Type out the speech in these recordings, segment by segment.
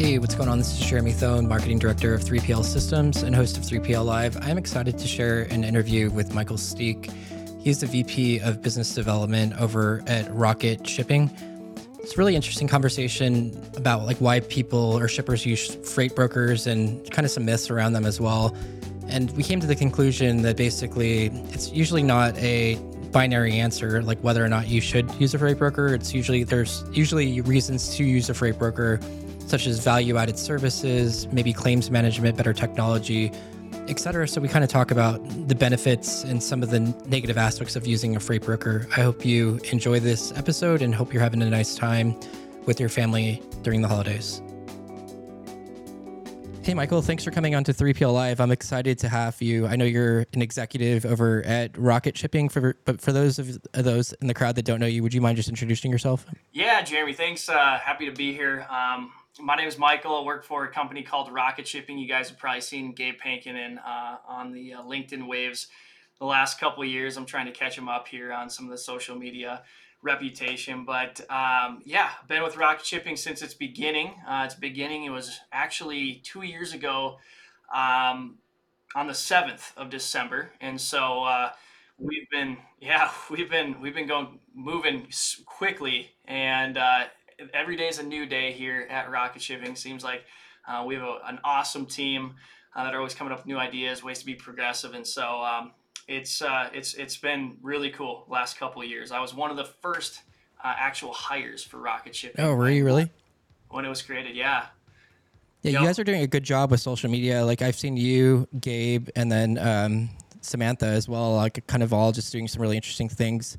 Hey, what's going on? This is Jeremy Thone, Marketing Director of 3PL Systems and host of 3PL Live. I'm excited to share an interview with Michael Steek. He's the VP of Business Development over at Rocket Shipping. It's a really interesting conversation about like why people or shippers use freight brokers and kind of some myths around them as well. And we came to the conclusion that basically it's usually not a binary answer like whether or not you should use a freight broker. It's usually there's usually reasons to use a freight broker such as value added services, maybe claims management, better technology, etc. So we kind of talk about the benefits and some of the negative aspects of using a freight broker. I hope you enjoy this episode and hope you're having a nice time with your family during the holidays. Hey, Michael, thanks for coming on to 3PL Live. I'm excited to have you. I know you're an executive over at Rocket Shipping, for, but for those of those in the crowd that don't know you, would you mind just introducing yourself? Yeah, Jeremy, thanks. Uh, happy to be here. Um, my name is Michael. I work for a company called Rocket Shipping. You guys have probably seen Gabe Pankonin uh, on the uh, LinkedIn waves the last couple years. I'm trying to catch him up here on some of the social media reputation. But um, yeah, been with Rocket Shipping since its beginning. Uh, its beginning, it was actually two years ago um, on the 7th of December. And so uh, we've been, yeah, we've been, we've been going, moving quickly. And uh, every day is a new day here at Rocket Shipping. Seems like uh, we have a, an awesome team uh, that are always coming up with new ideas, ways to be progressive, and so um, it's uh, it's it's been really cool last couple of years. I was one of the first uh, actual hires for Rocket Shipping. Oh, were you really? When it was created, yeah. Yeah, yep. you guys are doing a good job with social media. Like I've seen you, Gabe, and then um, Samantha as well. Like kind of all just doing some really interesting things.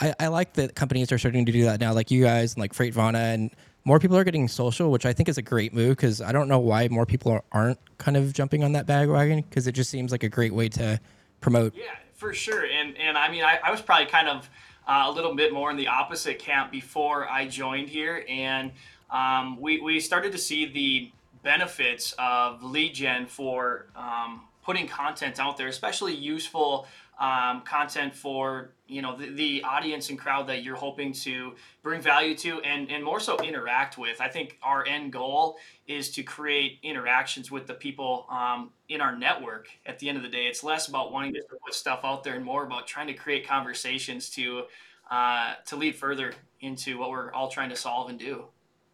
I, I like that companies are starting to do that now, like you guys and like Freightvana, and more people are getting social, which I think is a great move because I don't know why more people are, aren't kind of jumping on that bandwagon because it just seems like a great way to promote. Yeah, for sure. And and I mean, I, I was probably kind of uh, a little bit more in the opposite camp before I joined here, and um, we we started to see the benefits of lead gen for um, putting content out there, especially useful um, content for you know the, the audience and crowd that you're hoping to bring value to and, and more so interact with. I think our end goal is to create interactions with the people um, in our network. At the end of the day it's less about wanting to put stuff out there and more about trying to create conversations to uh, to lead further into what we're all trying to solve and do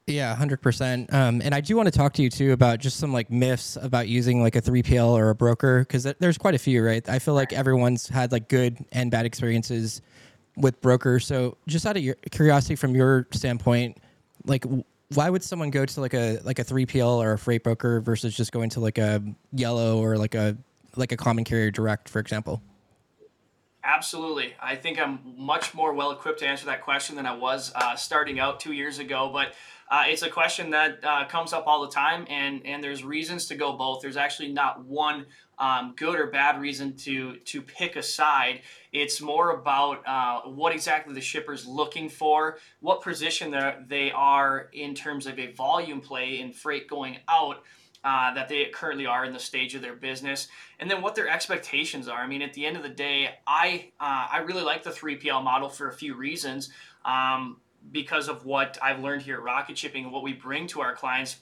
yeah, hundred um, percent. And I do want to talk to you too about just some like myths about using like a three PL or a broker because there's quite a few, right? I feel like everyone's had like good and bad experiences with brokers. So just out of your curiosity, from your standpoint, like why would someone go to like a like a three PL or a freight broker versus just going to like a yellow or like a like a common carrier direct, for example? Absolutely. I think I'm much more well equipped to answer that question than I was uh, starting out two years ago. But uh, it's a question that uh, comes up all the time, and and there's reasons to go both. There's actually not one um, good or bad reason to to pick a side. It's more about uh, what exactly the shipper's looking for, what position they are in terms of a volume play in freight going out. Uh, that they currently are in the stage of their business, and then what their expectations are. I mean, at the end of the day, I uh, I really like the 3PL model for a few reasons. Um, because of what I've learned here at Rocket Shipping and what we bring to our clients,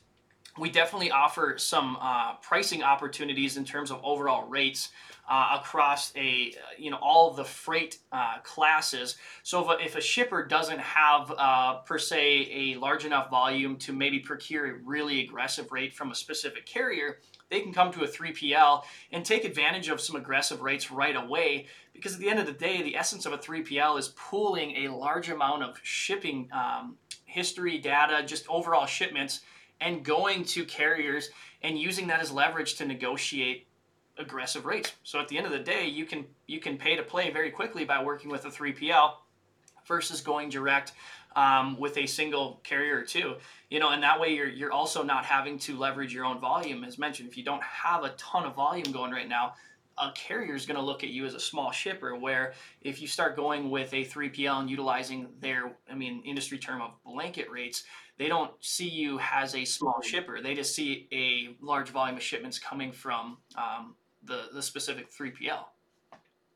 we definitely offer some uh, pricing opportunities in terms of overall rates uh, across a you know all the freight uh, classes. So if a, if a shipper doesn't have uh, per se a large enough volume to maybe procure a really aggressive rate from a specific carrier, they can come to a 3PL and take advantage of some aggressive rates right away because at the end of the day, the essence of a 3PL is pooling a large amount of shipping um, history, data, just overall shipments, and going to carriers and using that as leverage to negotiate aggressive rates. So at the end of the day, you can you can pay to play very quickly by working with a 3PL versus going direct um, with a single carrier or two. You know, and that way you're you're also not having to leverage your own volume. As mentioned, if you don't have a ton of volume going right now, a carrier is going to look at you as a small shipper. Where if you start going with a 3PL and utilizing their, I mean, industry term of blanket rates, they don't see you as a small shipper. They just see a large volume of shipments coming from um, the the specific 3PL.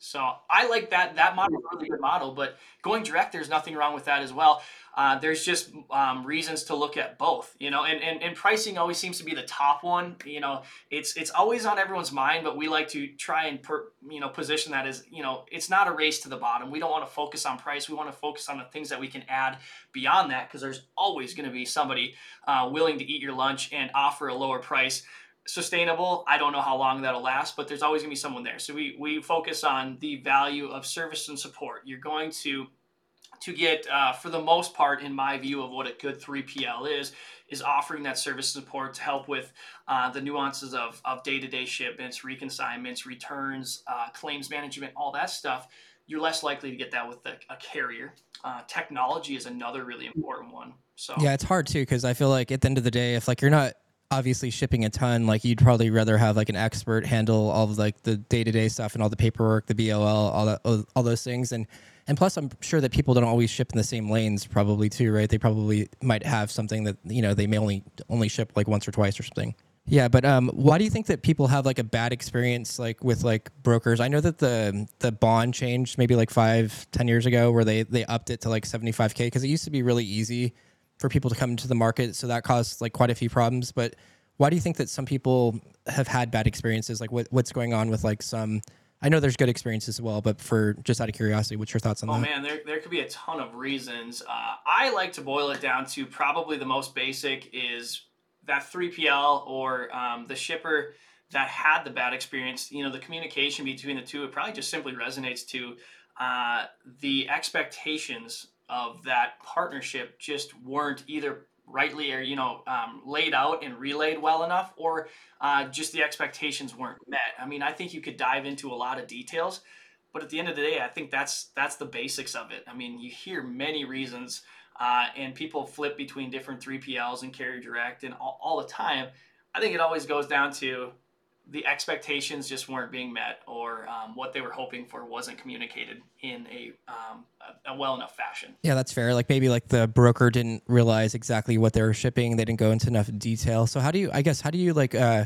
So I like that. That model really good model, but going direct, there's nothing wrong with that as well. Uh, there's just um, reasons to look at both, you know, and, and, and pricing always seems to be the top one. You know, it's it's always on everyone's mind, but we like to try and per, you know position that as you know it's not a race to the bottom. We don't want to focus on price. We want to focus on the things that we can add beyond that because there's always going to be somebody uh, willing to eat your lunch and offer a lower price sustainable. I don't know how long that'll last, but there's always gonna be someone there. So we we focus on the value of service and support. You're going to to get, uh, for the most part, in my view of what a good 3PL is, is offering that service support to help with uh, the nuances of, of day-to-day shipments, reconsignments, returns, uh, claims management, all that stuff. You're less likely to get that with a, a carrier. Uh, technology is another really important one. So yeah, it's hard too because I feel like at the end of the day, if like you're not obviously shipping a ton, like you'd probably rather have like an expert handle all of like the day to day stuff and all the paperwork, the BOL, all that, all those things, and and plus I'm sure that people don't always ship in the same lanes, probably too, right? They probably might have something that you know they may only only ship like once or twice or something. Yeah, but um, why do you think that people have like a bad experience like with like brokers? I know that the the bond changed maybe like five, ten years ago, where they they upped it to like seventy five k because it used to be really easy for people to come into the market. So that caused like quite a few problems. But why do you think that some people have had bad experiences? Like what, what's going on with like some, I know there's good experiences as well, but for just out of curiosity, what's your thoughts on oh, that? Oh man, there, there could be a ton of reasons. Uh, I like to boil it down to probably the most basic is that 3PL or um, the shipper that had the bad experience, you know, the communication between the two, it probably just simply resonates to uh, the expectations of that partnership just weren't either rightly or you know um, laid out and relayed well enough or uh, just the expectations weren't met. I mean i think you could dive into a lot of details but at the end of the day i think that's that's the basics of it. I mean you hear many reasons uh, and people flip between different 3pls and carrier direct and all, all the time. I think it always goes down to the expectations just weren't being met or um, what they were hoping for wasn't communicated in a, um, a, a, well enough fashion. Yeah, that's fair. Like maybe like the broker didn't realize exactly what they were shipping. They didn't go into enough detail. So how do you, I guess, how do you like, uh,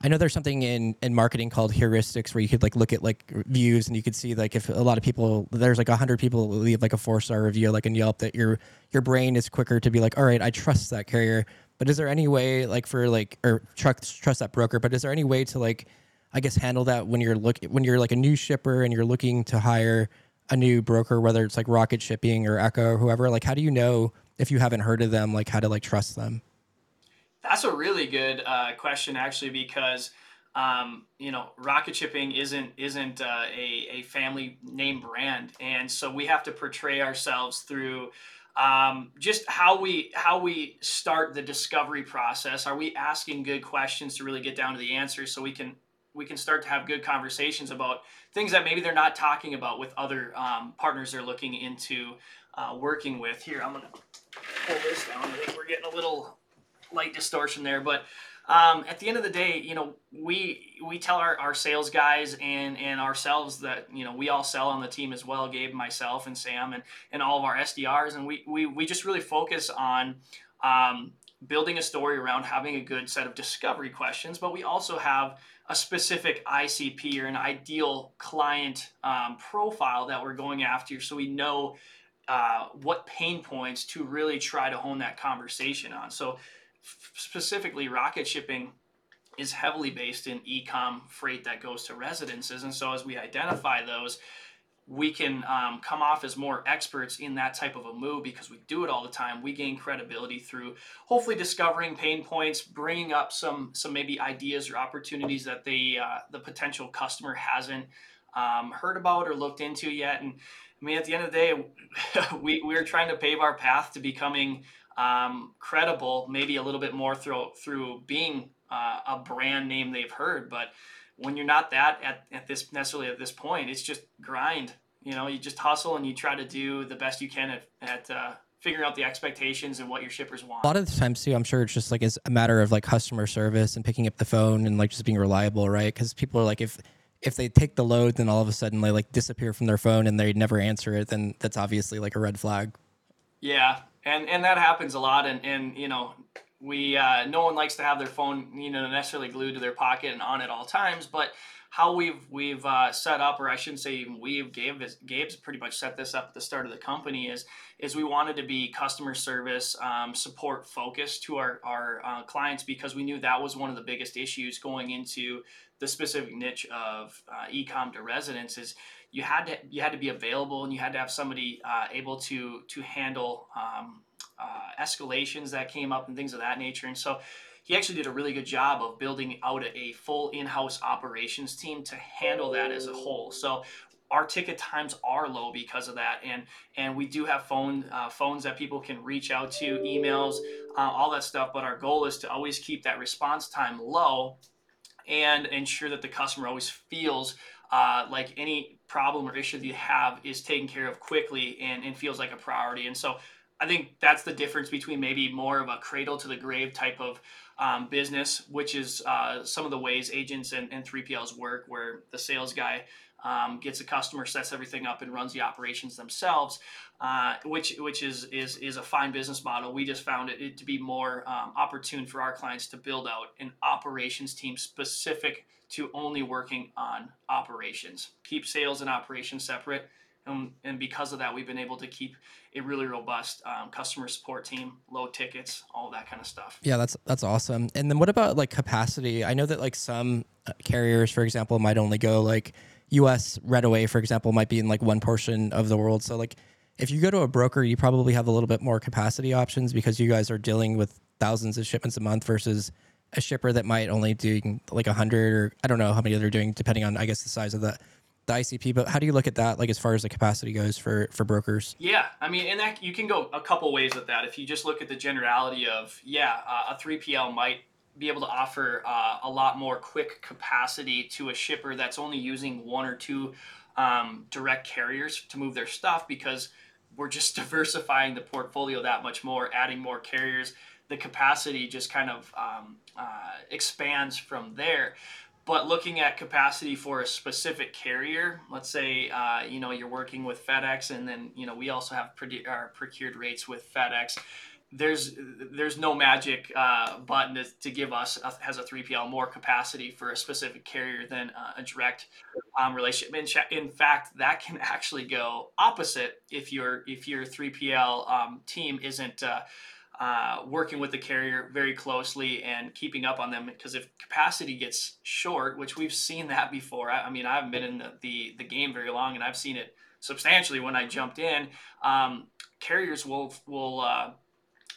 I know there's something in, in marketing called heuristics where you could like look at like views and you could see like if a lot of people there's like a hundred people leave like a four star review like in Yelp that your your brain is quicker to be like all right I trust that carrier but is there any way, like for like, or trust trust that broker? But is there any way to like, I guess, handle that when you're look when you're like a new shipper and you're looking to hire a new broker, whether it's like Rocket Shipping or Echo or whoever? Like, how do you know if you haven't heard of them, like how to like trust them? That's a really good uh, question, actually, because um, you know, rocket shipping isn't isn't uh, a a family name brand, and so we have to portray ourselves through um, just how we how we start the discovery process. Are we asking good questions to really get down to the answers so we can we can start to have good conversations about things that maybe they're not talking about with other um, partners they're looking into uh, working with. Here, I'm gonna pull this down. I think we're getting a little light distortion there, but um, at the end of the day, you know, we we tell our, our sales guys and and ourselves that you know we all sell on the team as well. Gabe, myself, and Sam, and and all of our SDRs, and we we we just really focus on. Um, building a story around having a good set of discovery questions, but we also have a specific ICP or an ideal client um, profile that we're going after so we know uh, what pain points to really try to hone that conversation on. So specifically rocket shipping is heavily based in e-com freight that goes to residences and so as we identify those we can um, come off as more experts in that type of a move because we do it all the time. We gain credibility through hopefully discovering pain points bringing up some some maybe ideas or opportunities that the uh, the potential customer hasn't um, heard about or looked into yet. And i mean at the end of the day we, we're trying to pave our path to becoming um, credible, maybe a little bit more through through being uh, a brand name they've heard. But when you're not that at, at this necessarily at this point, it's just grind. You know, you just hustle and you try to do the best you can at, at uh, figuring out the expectations and what your shippers want. A lot of the times too, I'm sure it's just like it's a matter of like customer service and picking up the phone and like just being reliable, right? Because people are like if if they take the load, then all of a sudden they like disappear from their phone and they never answer it, then that's obviously like a red flag. Yeah, and and that happens a lot and and you know we uh, no one likes to have their phone you know necessarily glued to their pocket and on at all times but how we've we've uh, set up, or I shouldn't say even we've Gabe Gabe's pretty much set this up at the start of the company is is we wanted to be customer service um, support focused to our our uh, clients because we knew that was one of the biggest issues going into the specific niche of uh, ecom to residents is you had to you had to be available and you had to have somebody uh, able to to handle um, uh, escalations that came up and things of that nature. And so he actually did a really good job of building out a, full in-house operations team to handle that as a whole. So our ticket times are low because of that and and we do have phone uh, phones that people can reach out to emails uh, all that stuff but our goal is to always keep that response time low and ensure that the customer always feels uh, like any problem or issue that you have is taken care of quickly and, and feels like a priority and so I think that's the difference between maybe more of a cradle to the grave type of um, business, which is uh, some of the ways agents and, and 3PLs work, where the sales guy um, gets a customer, sets everything up, and runs the operations themselves, uh, which which is is is a fine business model. We just found it, it to be more um, opportune for our clients to build out an operations team specific to only working on operations. Keep sales and operations separate and, and because of that, we've been able to keep a really robust um, customer support team, low tickets, all that kind of stuff. Yeah, that's that's awesome. And then what about like capacity? I know that like some uh, carriers, for example, might only go like U.S. Reddaway, for example, might be in like one portion of the world. So like if you go to a broker, you probably have a little bit more capacity options because you guys are dealing with thousands of shipments a month versus a shipper that might only do like a hundred or I don't know how many they're doing depending on I guess the size of the the ICP, but how do you look at that, like as far as the capacity goes for for brokers? Yeah, I mean, and that you can go a couple ways with that. If you just look at the generality of, yeah, uh, a three PL might be able to offer uh, a lot more quick capacity to a shipper that's only using one or two um, direct carriers to move their stuff because we're just diversifying the portfolio that much more, adding more carriers. The capacity just kind of um, uh, expands from there but looking at capacity for a specific carrier, let's say uh, you know you're working with FedEx, and then you know we also have pre- our procured rates with FedEx. There's there's no magic uh, button to, to, give us a, a 3PL more capacity for a specific carrier than uh, a direct um, relationship. In, in, fact, that can actually go opposite if your if your 3PL um, team isn't uh, working with the carrier very closely and keeping up on them because if capacity gets short, which we've seen that before, I, I mean, I haven't been in the, the, the, game very long and I've seen it substantially when I jumped in. Um, carriers will will uh,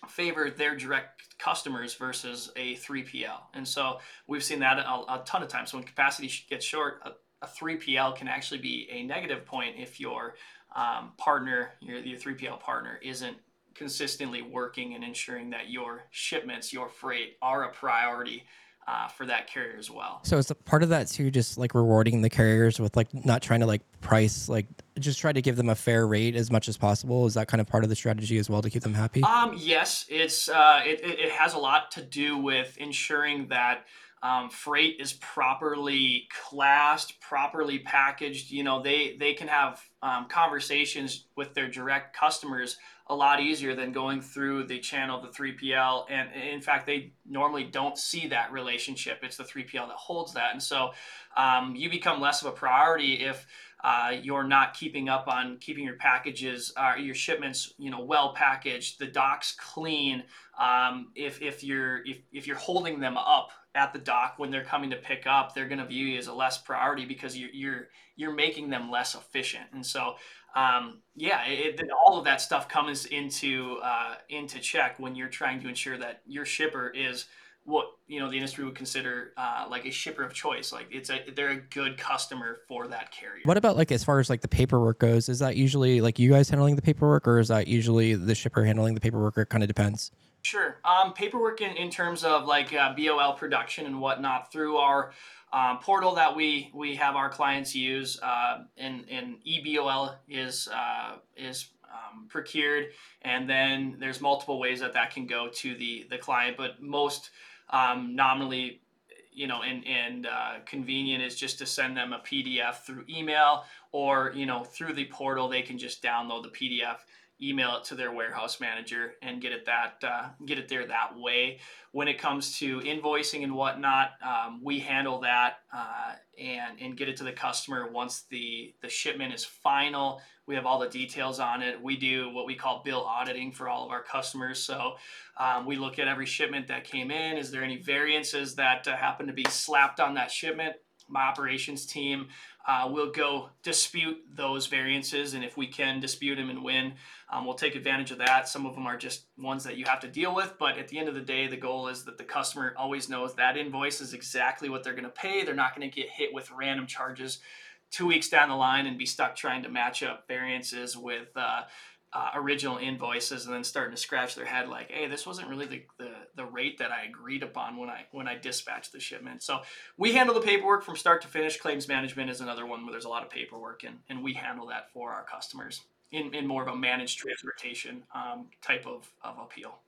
favor their direct customers versus a 3PL, and so we've seen that a, a ton of times. So when capacity gets short, a, a 3PL can actually be a negative point if your um, partner, your, your 3PL partner, isn't consistently working and ensuring that your shipments, your freight are a priority uh, for that carrier as well. So is part of that too just like rewarding the carriers with like not trying to like price like just try to give them a fair rate as much as possible? Is that kind of part of the strategy as well to keep them happy? Um, yes, it's uh, it, it has a lot to do with ensuring that um, freight is properly classed, properly packaged. You know, they they can have um, conversations with their direct customers a lot easier than going through the channel the 3PL. And in fact, they normally don't see that relationship. It's the 3PL that holds that. And so um, you become less of a priority if uh, you're not keeping up on keeping your packages, uh, your shipments, you know, well packaged, the docks clean. Um, if, if you're if, if you're holding them up at the dock when they're coming to pick up, they're going to view you as a less priority because you're you're you're making them less efficient. And so um, yeah, it, it, all of that stuff comes into uh, into check when you're trying to ensure that your shipper is what you know the industry would consider uh, like a shipper of choice. Like it's a they're a good customer for that carrier. What about like as far as like the paperwork goes? Is that usually like you guys handling the paperwork, or is that usually the shipper handling the paperwork? It kind of depends. Sure. Um, paperwork in, in terms of like uh, BOL production and whatnot through our um, portal that we we have our clients use uh, in in EBOL is uh, is um, procured, and then there's multiple ways that that can go to the the client, but most um, nominally you know and and uh, convenient is just to send them a pdf through email or you know through the portal they can just download the pdf email it to their warehouse manager and get it that uh, get it there that way. When it comes to invoicing and whatnot, um, we handle that uh, and and get it to the customer once the the shipment is final. We have all the details on it. We do what we call bill auditing for all of our customers. So um, we look at every shipment that came in. Is there any variances that uh, happen to be slapped on that shipment? My operations team uh, we'll go dispute those variances, and if we can dispute them and win, um, we'll take advantage of that. Some of them are just ones that you have to deal with, but at the end of the day, the goal is that the customer always knows that invoice is exactly what they're going to pay. They're not going to get hit with random charges two weeks down the line and be stuck trying to match up variances with uh, uh, original invoices and then starting to scratch their head like hey this wasn't really the, the, the rate that i agreed upon when i when i dispatched the shipment. So we handle the paperwork from start to finish. Claims management is another one where there's a lot of paperwork and, and we handle that for our customers in, in more of a managed transportation um, type of, of appeal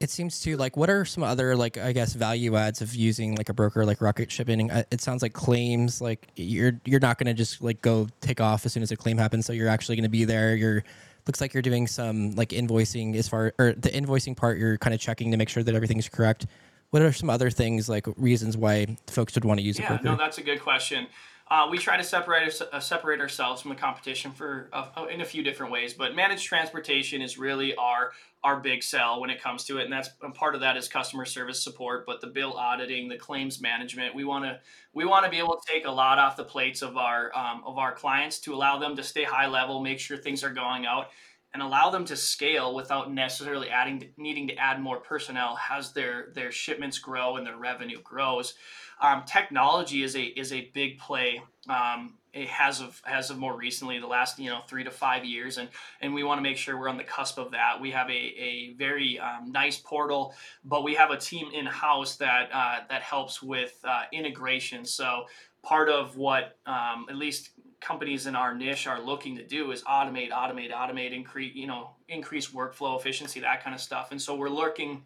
it seems to like what are some other like I guess value adds of using like a broker like Rocket Shipping? It sounds like claims like you're you're not going to just like go take off as soon as a claim happens. So you're actually going to be there. You're looks like you're doing some like invoicing as far or the invoicing part. You're kind of checking to make sure that everything's correct. What are some other things like reasons why folks would want to use yeah, a broker? no, that's a good question. Uh, we try to separate uh, separate ourselves from the competition for uh, in a few different ways, but managed transportation is really our our big sell when it comes to it, and that's and part of that is customer service support. But the bill auditing, the claims management, we want to we want to be able to take a lot off the plates of our um, of our clients to allow them to stay high level, make sure things are going out, and allow them to scale without necessarily adding needing to add more personnel as their their shipments grow and their revenue grows. Um, technology is a is a big play. Um, it has of has of more recently the last you know three to five years and and we want to make sure we're on the cusp of that we have a, a very um, nice portal but we have a team in house that uh, that helps with uh, integration so part of what um, at least companies in our niche are looking to do is automate automate automate increase you know increase workflow efficiency that kind of stuff and so we're looking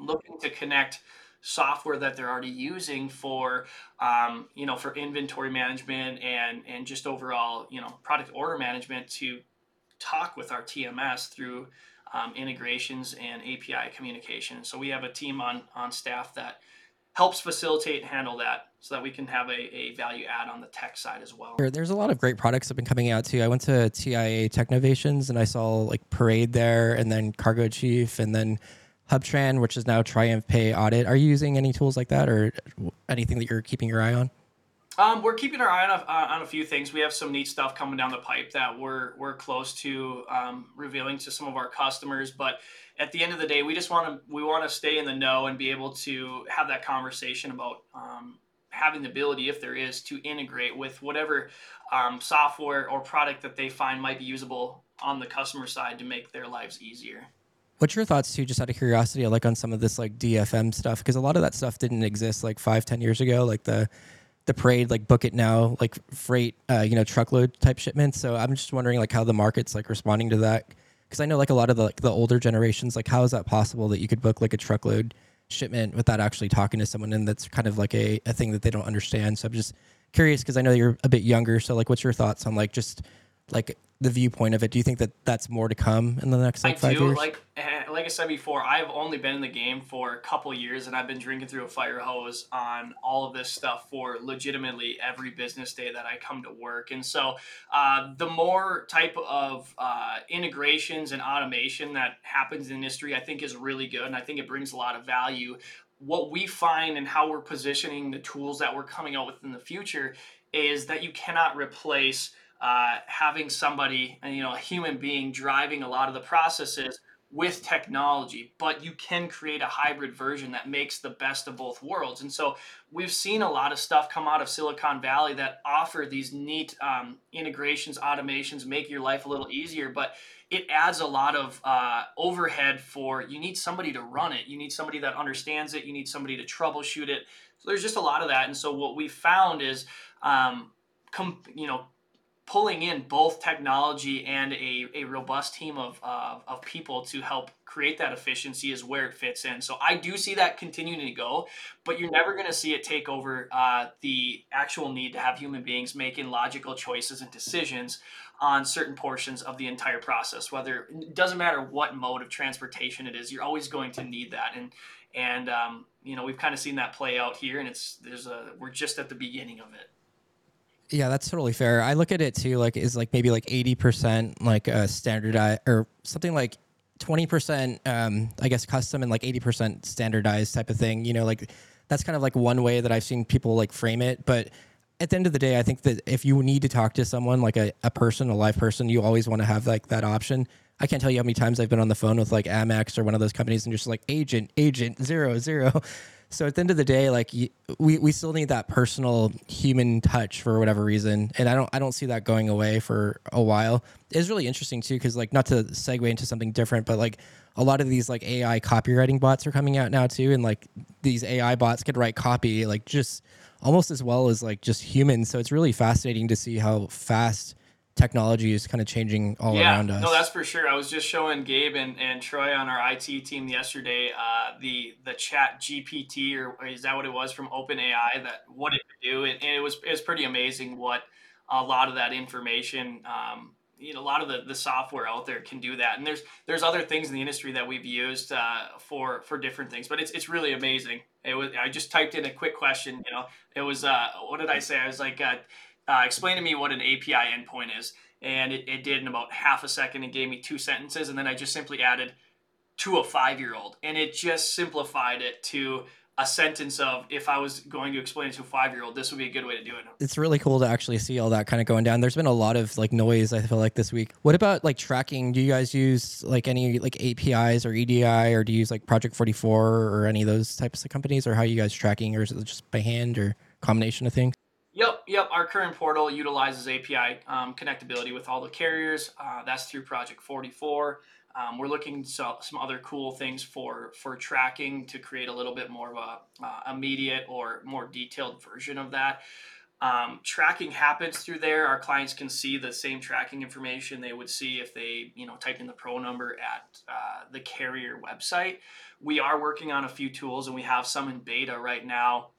looking to connect software that they're already using for um, you know for inventory management and and just overall you know product order management to talk with our TMS through um, integrations and API communication. So we have a team on on staff that helps facilitate and handle that so that we can have a, a value add on the tech side as well. There's a lot of great products that have been coming out too. I went to TIA Technovations and I saw like Parade there and then Cargo Chief and then HubTran, which is now Triumph Pay Audit. Are you using any tools like that, or anything that you're keeping your eye on? Um, we're keeping our eye on a, uh, on a few things. We have some neat stuff coming down the pipe that we're we're close to um, revealing to some of our customers. But at the end of the day, we just want to we want to stay in the know and be able to have that conversation about um, having the ability, if there is, to integrate with whatever um, software or product that they find might be usable on the customer side to make their lives easier. What's your thoughts too, just out of curiosity, like on some of this like DFM stuff? Because a lot of that stuff didn't exist like five, ten years ago, like the the parade, like book it now, like freight, uh, you know, truckload type shipments. So I'm just wondering like how the market's like responding to that. Because I know like a lot of the like the older generations, like how is that possible that you could book like a truckload shipment without actually talking to someone, and that's kind of like a, a thing that they don't understand. So I'm just curious because I know you're a bit younger. So like, what's your thoughts on like just like the viewpoint of it. Do you think that that's more to come in the next like I five do. years? Like eh, like I said before, I've only been in the game for a couple years, and I've been drinking through a fire hose on all of this stuff for legitimately every business day that I come to work. And so, uh, the more type of uh, integrations and automation that happens in industry, I think is really good, and I think it brings a lot of value. What we find and how we're positioning the tools that we're coming out with in the future is that you cannot replace uh, having somebody, you know, a human being driving a lot of the processes with technology, but you can create a hybrid version that makes the best of both worlds. And so we've seen a lot of stuff come out of Silicon Valley that offer these neat um, integrations, automations, make your life a little easier, but it adds a lot of uh, overhead for you need somebody to run it. You need somebody that understands it. You need somebody to troubleshoot it. So there's just a lot of that. And so what we found is, um, com- you know, pulling in both technology and a, a robust team of, uh, of people to help create that efficiency is where it fits in. So I do see that continuing to go, but you're never going to see it take over uh, the actual need to have human beings making logical choices and decisions. on certain portions of the entire process. Whether it doesn't matter what mode of transportation it is, you're always going to need that. And and um, you know we've kind of seen that play out here, and it's there's a we're just at the beginning of it. Yeah, that's totally fair. I look at it too, like is like maybe like eighty percent like a standardized or something like twenty percent, um, I guess custom and like eighty percent standardized type of thing. You know, like that's kind of like one way that I've seen people like frame it. But at the end of the day, I think that if you need to talk to someone like a, a person, a live person, you always want to have like that option. I can't tell you how many times I've been on the phone with like Amex or one of those companies and just like agent, agent, zero, zero. So at the end of the day, like we, we still need that personal human touch for whatever reason, and I don't I don't see that going away for a while. It's really interesting too because like not to segue into something different, but like a lot of these like AI copywriting bots are coming out now too, and like these AI bots could write copy like just almost as well as like just humans. So it's really fascinating to see how fast technology is kind of changing all yeah, around us. No, that's for sure. I was just showing Gabe and, and Troy on our IT team yesterday uh, the the Chat GPT or is that what it was from OpenAI that what it could do, and, and it was it was pretty amazing what a lot of that information. Um, you know, a lot of the, the software out there can do that, and there's there's other things in the industry that we've used uh, for for different things, but it's it's really amazing. It was I just typed in a quick question. You know, it was uh, what did I say? I was like. Uh, explain to me what an API endpoint is. And it, it did in about half a second and gave me two sentences. And then I just simply added to a five year old. And it just simplified it to a sentence of if I was going to explain it to a five year old, this would be a good way to do it. It's really cool to actually see all that kind of going down. There's been a lot of like noise, I feel like this week. What about like tracking? Do you guys use like any like APIs or EDI or do you use like Project 44 or any of those types of companies or how are you guys tracking or is it just by hand or combination of things? Yep. Our current portal utilizes API um, connectability with all the carriers. Uh, that's through Project 44. Um, we're looking some other cool things for for tracking to create a little bit more of a uh, immediate or more detailed version of that. Um, tracking happens through there. Our clients can see the same tracking information they would see if they, you know, type in the pro number at uh, the carrier website. We are working on a few tools, and we have some in beta right now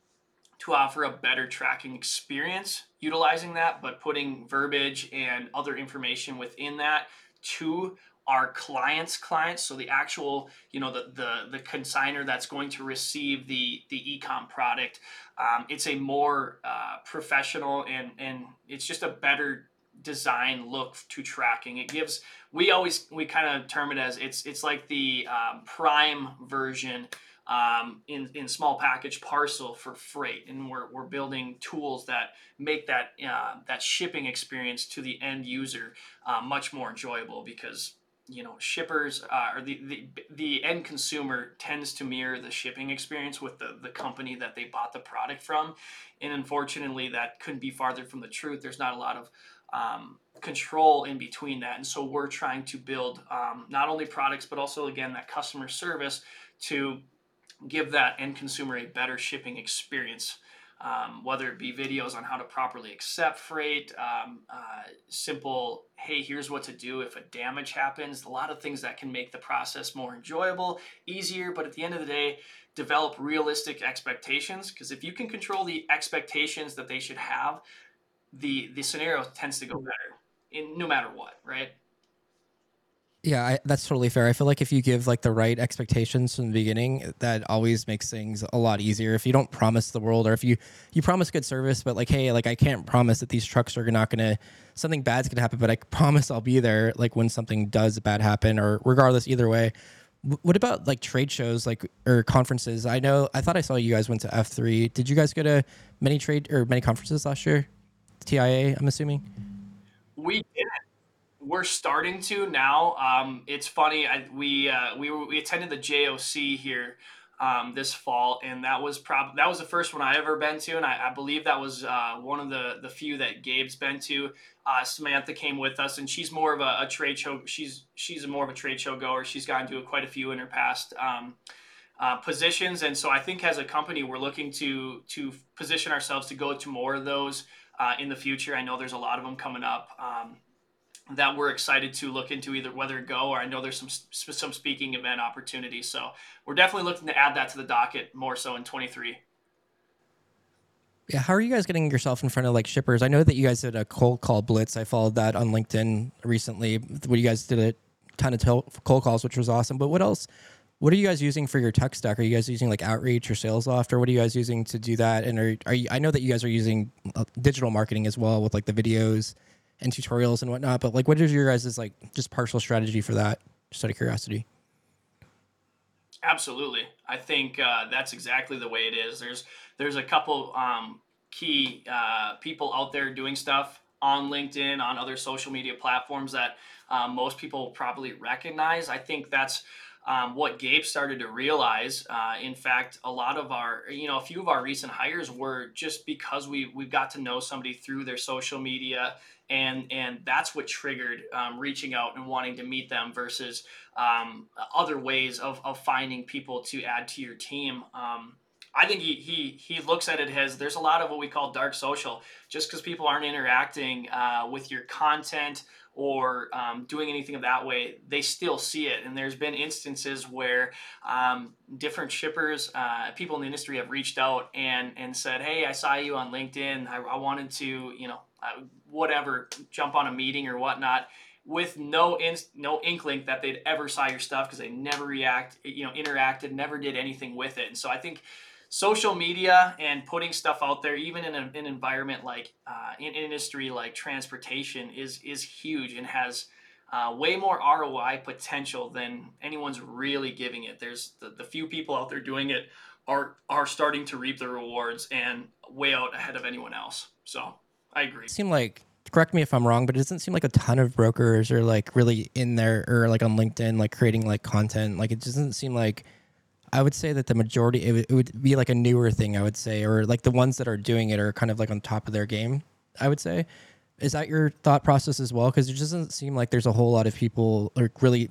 to offer a better tracking experience utilizing that, but putting verbiage and other information within that to our clients clients. So the actual you know the the, the consigner that's going to receive the the ecom product um, it's a more uh, professional and and it's just a better design look to tracking. It gives we always we kind of term it as it's it's like the um, prime version um, in, in small package parcel for freight. And we're, we're building tools that make that, uh, that shipping experience to the end user uh, much more enjoyable because you know shippers uh, or the, the the end consumer tends to mirror the shipping experience with the the company that they bought the product from. And unfortunately that couldn't be farther from the truth. There's not a lot of um, control in between that. And so we're trying to build um, not only products but also again that customer service to give that end consumer a better shipping experience. Um, whether it be videos on how to properly accept freight, um, uh, simple, hey, here's what to do if a damage happens, a lot of things that can make the process more enjoyable, easier, but at the end of the day, develop realistic expectations. Because if you can control the expectations that they should have, the, the scenario tends to go better in no matter what, right? Yeah, I, that's totally fair. I feel like if you give like the right expectations from the beginning, that always makes things a lot easier. If you don't promise the world, or if you you promise good service, but like, hey, like I can't promise that these trucks are not gonna something bad's gonna happen, but I promise I'll be there like when something does bad happen, or regardless, either way. What about like trade shows, like or conferences? I know I thought I saw you guys went to F three. Did you guys go to many trade or many conferences last year? TIA, I'm assuming. We did we're starting to now. Um, it's funny. I, we uh, we we attended the JOC here um, this fall, and that was prob that was the first one I ever been to, and I, I believe that was uh, one of the the few that Gabe's been to. Uh, Samantha came with us, and she's more of a, a, trade show. She's she's more of a trade show goer. She's gotten to quite a few in her past. Um, uh, positions, and so I think as a company, we're looking to to position ourselves to go to more of those uh, in the future. I know there's a lot of them coming up. Um, that we're excited to look into either whether go or I know there's some some speaking event opportunities. So we're definitely looking to add that to the docket more so in 23. Yeah, how are you guys getting yourself in front of like shippers? I know that you guys did a cold call blitz. I followed that on LinkedIn recently. Where you guys did a ton of cold calls, which was awesome. But what else? What are you guys using for your tech stack? Are you guys using like Outreach or SalesLoft, or what are you guys using to do that? And are, are you, I know that you guys are using uh, digital marketing as well with like the videos and tutorials and whatnot. But like, what is your guys' like just partial strategy for that? Just out of curiosity. Absolutely, I think uh, that's exactly the way it is. There's there's a couple um, key uh, people out there doing stuff on LinkedIn, on other social media platforms that um, most people probably recognize. I think that's um, what Gabe started to realize. Uh, in fact, a lot of our, you know, a few of our recent hires were just because we we got to know somebody through their social media, and and that's what triggered um, reaching out and wanting to meet them versus um, other ways of of finding people to add to your team. Um, I think he, he he looks at it as there's a lot of what we call dark social. Just because people aren't interacting uh, with your content or um, doing anything of that way, they still see it. And there's been instances where um, different shippers, uh, people in the industry have reached out and, and said, Hey, I saw you on LinkedIn. I, I wanted to, you know, uh, whatever, jump on a meeting or whatnot with no in, no inkling that they'd ever saw your stuff because they never react, you know, interacted, never did anything with it. And so I think social media and putting stuff out there, even in a, an environment like uh, in industry like transportation, is is huge and has uh, way more ROI potential than anyone's really giving it. There's the, the few people out there doing it are are starting to reap the rewards and way out ahead of anyone else. So I agree. Seem like correct me if I'm wrong, but it doesn't seem like a ton of brokers are like really in there or like on LinkedIn, like creating like content. Like it doesn't seem like I would say that the majority it, w- it would be like a newer thing. I would say, or like the ones that are doing it are kind of like on top of their game. I would say, is that your thought process as well? Because it doesn't seem like there's a whole lot of people like really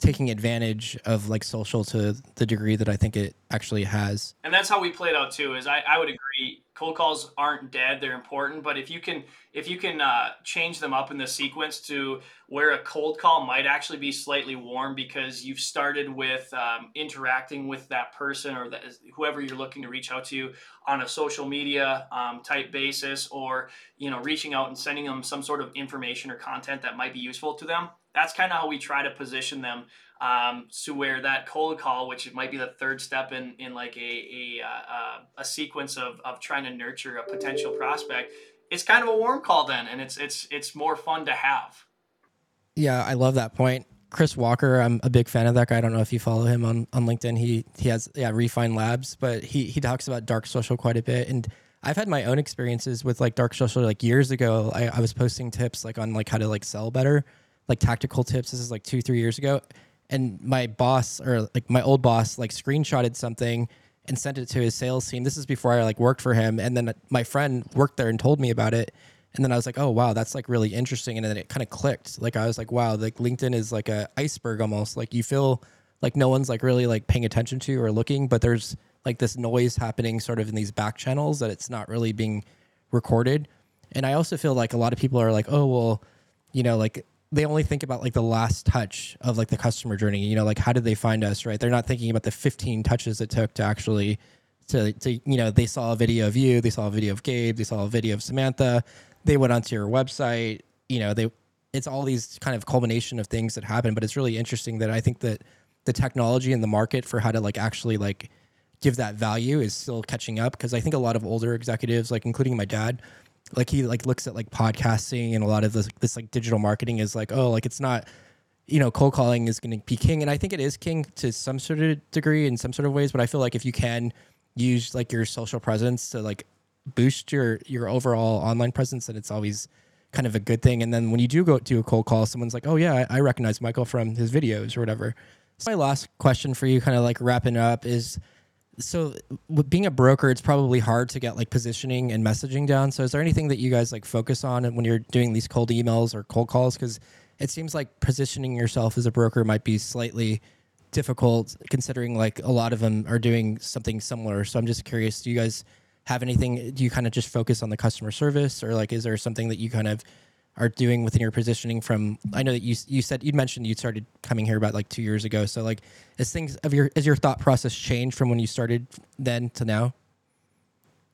taking advantage of like social to the degree that I think it actually has. And that's how we played out too. Is I, I would agree cold calls aren't dead they're important but if you can if you can uh, change them up in the sequence to where a cold call might actually be slightly warm because you've started with um, interacting with that person or that whoever you're looking to reach out to on a social media um, type basis or you know reaching out and sending them some sort of information or content that might be useful to them that's kind of how we try to position them um, to where that cold call, which might be the third step in, in like a, a, uh, a sequence of, of trying to nurture a potential prospect, it's kind of a warm call then, and it's it's it's more fun to have. Yeah, I love that point. Chris Walker, I'm a big fan of that guy. I don't know if you follow him on, on LinkedIn. He he has yeah Refine Labs, but he he talks about dark social quite a bit. And I've had my own experiences with like dark social. Like years ago, I, I was posting tips like on like how to like sell better, like tactical tips. This is like two three years ago, and my boss or like my old boss like screenshotted something and sent it to his sales team. This is before I like worked for him, and then my friend worked there and told me about it. And then I was like, oh wow, that's like really interesting. And then it kind of clicked. Like I was like, wow, like LinkedIn is like a iceberg almost. Like you feel like no one's like really like paying attention to or looking, but there's like this noise happening sort of in these back channels that it's not really being recorded. And I also feel like a lot of people are like, oh well, you know, like they only think about like the last touch of like the customer journey you know like how did they find us right? They're not thinking about the 15 touches it took to actually to, to you know they saw a video of you they saw a video of gabe they saw a video of samantha they went onto your website you know they it's all these kind of culmination of things that happen but it's really interesting that i think that the technology and the market for how to like actually like give that value is still catching up because i think a lot of older executives like including my dad like he like looks at like podcasting and a lot of this this like digital marketing is like oh like it's not you know cold calling is going to be king. And i think it is king to some sort of degree in some sort of ways but i feel like if you can use like your social presence to like boost your your overall online presence then it's always kind of a good thing. And then when you do go to a cold call someone's like oh yeah i, I recognize michael from his videos or whatever. So my last question for you kind of like wrapping up is so being a broker it's probably hard to get like positioning and messaging down. So is there anything that you guys like focus on when you're doing these cold emails or cold calls? Because it seems like positioning yourself as a broker might be slightly difficult considering like a lot of them are doing something similar. So i'm just curious do you guys have anything do you kind of just focus on the customer service or like is there something that you kind of are doing within your positioning from i know that you you said you mentioned you started coming here about like two years ago so like as things of your as your thought process changed from when you started then to now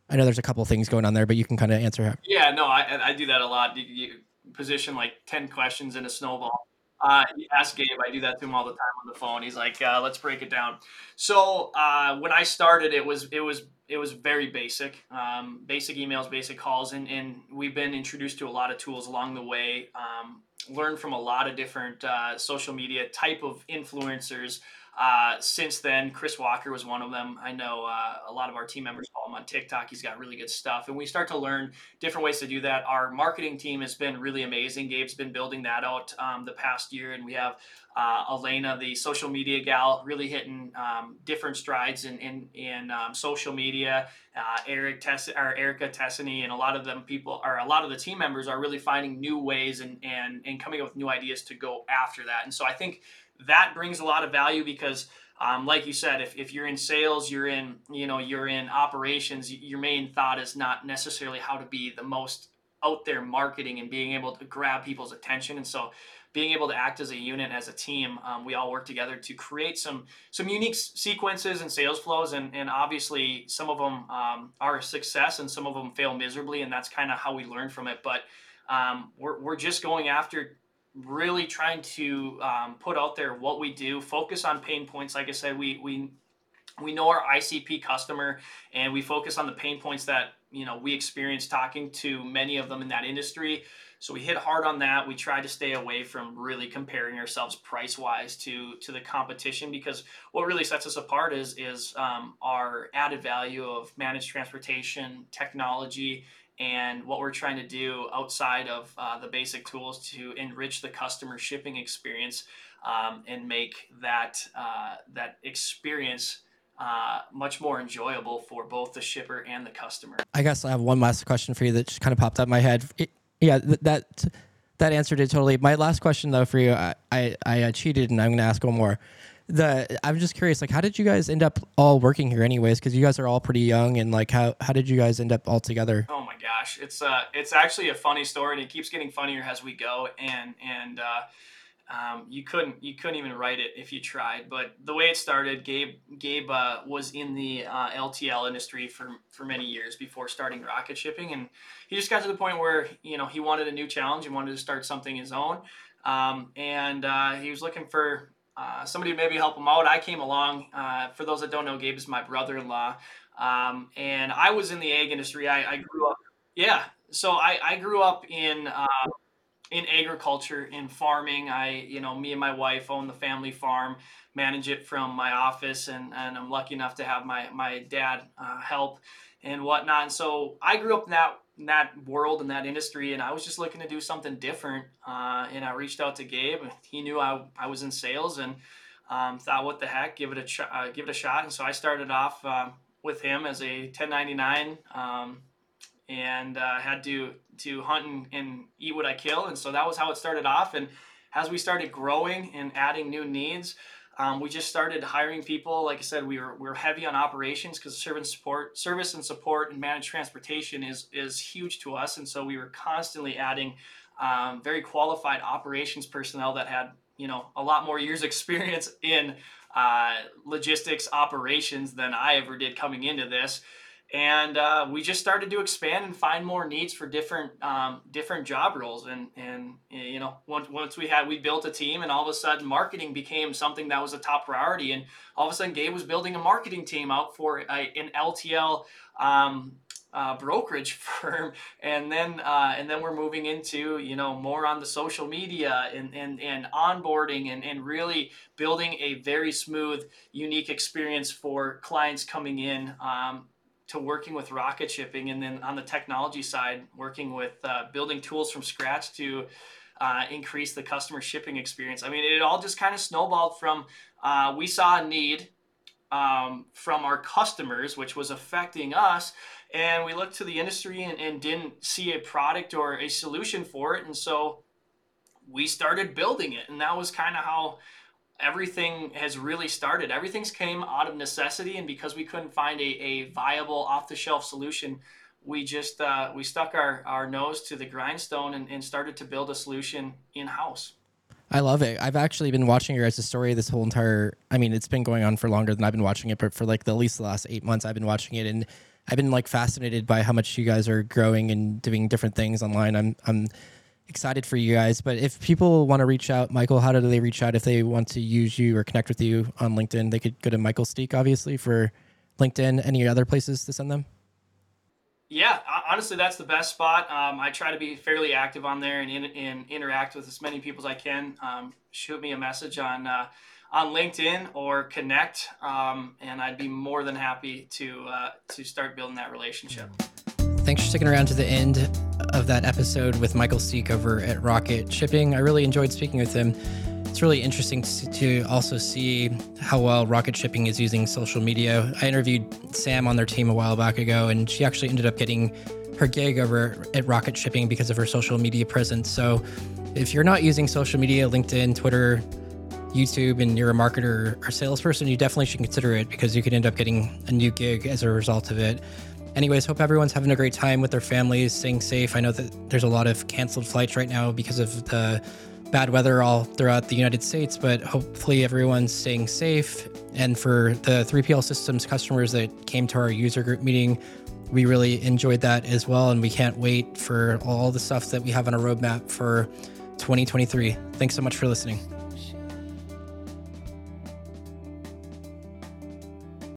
I know there's a couple things going on there, but you can kind of answer. How- yeah, no, I, I do that a lot. You, you position like 10 questions in a snowball. Uh, ask Gabe. I do that to him all the time on the phone. He's like, uh, "Let's break it down." So uh, when I started, it was it was it was very basic, um, basic emails, basic calls, and, and we've been introduced to a lot of tools along the way. Um, learned from a lot of different uh, social media type of influencers. Uh, since then, Chris Walker was one of them. I know uh, a lot of our team members follow him on TikTok. He's got really good stuff. And we start to learn different ways to do that. Our marketing team has been really amazing. Gabe's been building that out um, the past year. And we have uh, Elena, the social media gal, really hitting um, different strides in, in, in um, social media. Uh, Eric Tess- or Erica Tessany and a lot of them people or a lot of the team members are really finding new ways and, and, and coming up with new ideas to go after that. And so I think that brings a lot of value because um, like you said if, if you're in sales you're in you know you're in operations your main thought is not necessarily how to be the most out there marketing and being able to grab people's attention. And so being able to act as a unit as a team um, we all work together to create some some unique sequences and sales flows. And, and obviously some of them um, are a success and some of them fail miserably. And that's kind of how we learn from it. But um, we're, we're just going after really trying to um, put out there what we do, focus on pain points. Like I said, we we we know our ICP customer, and we focus on the pain points that you know we experience talking to many of them in that industry. So we hit hard on that. We try to stay away from really comparing ourselves price wise to to the competition because what really sets us apart is is um, our added value of managed transportation technology and what we're trying to do outside of uh, the basic tools to enrich the customer shipping experience um, and make that uh, that experience uh, much more enjoyable for both the shipper and the customer. I guess I have one last question for you that just kind of popped up in my head. It, yeah, th- that that answered it totally. My last question though for you, I I, I cheated and I'm going to ask one more the I'm just curious, like, how did you guys end up all working here, anyways? Because you guys are all pretty young, and like, how how did you guys end up all together? Oh gosh, it's uh, it's actually a funny story, and it keeps getting funnier as we go, and and uh, um, you couldn't you couldn't even write it if you tried. But the way it started, Gabe Gabe uh, was in the uh, LTL industry for for many years before starting rocket shipping, and he just got to the point where you know he wanted a new challenge, he wanted to start something his own. Um, and uh, he was looking for uh, somebody to maybe help him out. I came along. Uh, for those that don't know, Gabe is my brother-in-law, um, and I was in the ag industry. I, I grew up, yeah. So I, I grew up in uh, in agriculture, in farming. I, you know, me and my wife own the family farm, manage it from my office, and, and I'm lucky enough to have my my dad uh, help and whatnot. And so I grew up in that in that world in that industry and i was just looking to do something different uh, and i reached out to gabe he knew i, I was in sales and um, thought what the heck give it a ch- uh, give it a shot and so i started off uh, with him as a 1099 um, and uh, had to to hunt and, and eat what i kill and so that was how it started off and as we started growing and adding new needs um, we just started hiring people. Like I said, we were we are heavy on operations because service support, service and support, and managed transportation is is huge to us, and so we were constantly adding um, very qualified operations personnel that had you know a lot more years experience in uh, logistics operations than I ever did coming into this and uh, we just started to expand and find more needs for different um, different job roles. And and you know once, once we had we built a team and all of a sudden marketing became something that was a top priority. And all of a sudden Gabe was building a marketing team out for a, an LTL um, uh, brokerage firm. And then uh, and then we're moving into you know more on the social media and and, and onboarding and, and really building a very smooth unique experience for clients coming in um, to working with rocket shipping and then on the technology side working with uh, building tools from scratch to uh, increase the customer shipping experience. I mean it all just kind of snowballed from uh, we saw a need um, from our customers which was affecting us and we looked to the industry and, and didn't see a product or a solution for it and so we started building it and that was kind of how everything has really started. Everything's came out of necessity, and because we couldn't find a, a viable off the shelf solution, we just uh, we stuck our, our nose to the grindstone and, and started to build a solution in house. I love it. I've actually been watching your guys' story this whole entire. I mean, it's been going on for longer than I've been watching it, but for like the, at least the last eight months, I've been watching it, and I've been like fascinated by how much you guys are growing and doing different things online. I'm I'm excited for you guys. But if people want to reach out, Michael, how do they reach out if they want to use you or connect with you on LinkedIn? They could go to Michael Steek, obviously, for LinkedIn. Any other places to send them? Yeah, honestly, that's the best spot. Um, I try to be fairly active on there and, in, and interact with as many people as I can. Um, shoot me a message on uh, on LinkedIn or connect, um, and I'd be more than happy to uh, to start building that relationship. Thanks for sticking around to the end of that episode with Michael Steek over at Rocket Shipping. I really enjoyed speaking with him. It's really interesting to, to also see how well Rocket Shipping is using social media. I interviewed Sam on their team a while back ago, and she actually ended up getting her gig over at Rocket Shipping because of her social media presence. So if you're not using social media, LinkedIn, Twitter, YouTube and you're a marketer or salesperson, you definitely should consider it because you could end up getting a new gig as a result of it. Anyways, hope everyone's having a great time with their families, staying safe. I know that there's a lot of canceled flights right now because of the bad weather all throughout the United States, but hopefully everyone's staying safe. And for the 3PL Systems customers that came to our user group meeting, we really enjoyed that as well. And we can't wait for all the stuff that we have on our roadmap for 2023. Thanks so much for listening.